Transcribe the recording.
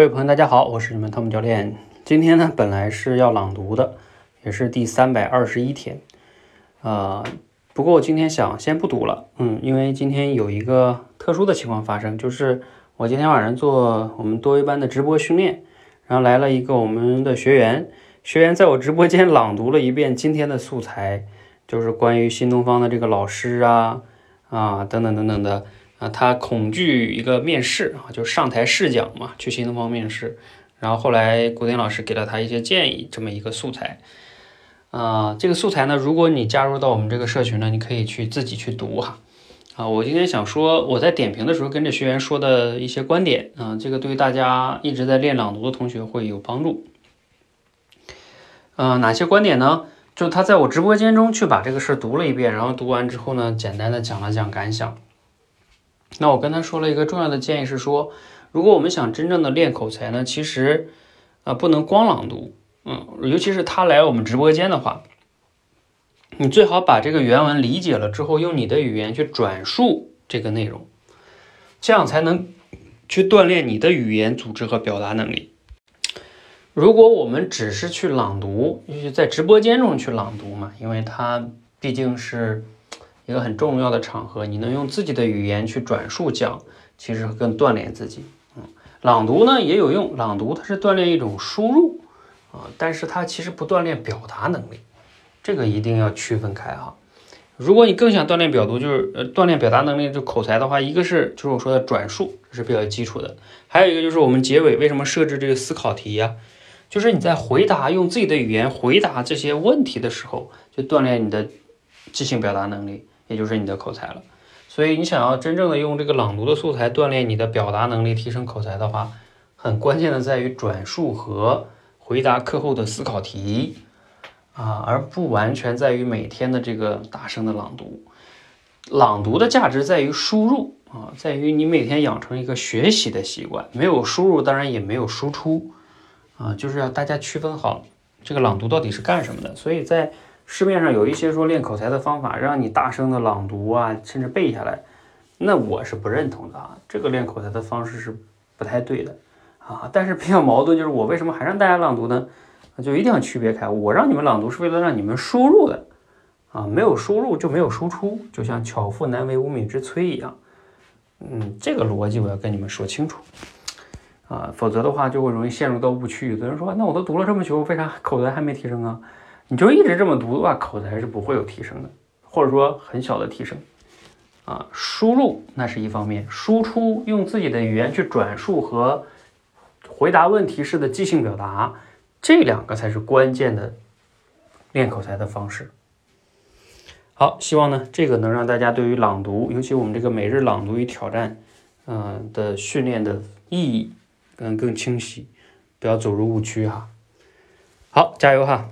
各位朋友，大家好，我是你们汤姆教练。今天呢，本来是要朗读的，也是第三百二十一天，呃，不过我今天想先不读了，嗯，因为今天有一个特殊的情况发生，就是我今天晚上做我们多维班的直播训练，然后来了一个我们的学员，学员在我直播间朗读了一遍今天的素材，就是关于新东方的这个老师啊啊等等等等的。啊，他恐惧一个面试啊，就上台试讲嘛，去新东方面试。然后后来古典老师给了他一些建议，这么一个素材。啊，这个素材呢，如果你加入到我们这个社群呢，你可以去自己去读哈。啊，我今天想说我在点评的时候跟着学员说的一些观点啊，这个对大家一直在练朗读的同学会有帮助。嗯，哪些观点呢？就他在我直播间中去把这个事读了一遍，然后读完之后呢，简单的讲了讲感想。那我跟他说了一个重要的建议是说，如果我们想真正的练口才呢，其实啊不能光朗读，嗯，尤其是他来我们直播间的话，你最好把这个原文理解了之后，用你的语言去转述这个内容，这样才能去锻炼你的语言组织和表达能力。如果我们只是去朗读，就是在直播间中去朗读嘛，因为它毕竟是。一个很重要的场合，你能用自己的语言去转述讲，其实更锻炼自己。嗯，朗读呢也有用，朗读它是锻炼一种输入啊，但是它其实不锻炼表达能力，这个一定要区分开哈。如果你更想锻炼表读，就是呃锻炼表达能力，就口才的话，一个是就是我说的转述，这是比较基础的，还有一个就是我们结尾为什么设置这个思考题呀？就是你在回答用自己的语言回答这些问题的时候，就锻炼你的即兴表达能力。也就是你的口才了，所以你想要真正的用这个朗读的素材锻炼你的表达能力、提升口才的话，很关键的在于转述和回答课后的思考题啊，而不完全在于每天的这个大声的朗读。朗读的价值在于输入啊，在于你每天养成一个学习的习惯。没有输入，当然也没有输出啊，就是要大家区分好这个朗读到底是干什么的。所以在市面上有一些说练口才的方法，让你大声的朗读啊，甚至背下来，那我是不认同的啊。这个练口才的方式是不太对的啊。但是比较矛盾就是我为什么还让大家朗读呢？就一定要区别开。我让你们朗读是为了让你们输入的啊，没有输入就没有输出，就像巧妇难为无米之炊一样。嗯，这个逻辑我要跟你们说清楚啊，否则的话就会容易陷入到误区。有的人说，那我都读了这么久，为啥口才还没提升啊？你就一直这么读的话，口才是不会有提升的，或者说很小的提升。啊，输入那是一方面，输出用自己的语言去转述和回答问题式的即兴表达，这两个才是关键的练口才的方式。好，希望呢这个能让大家对于朗读，尤其我们这个每日朗读与挑战，嗯的训练的意义嗯更清晰，不要走入误区哈。好，加油哈！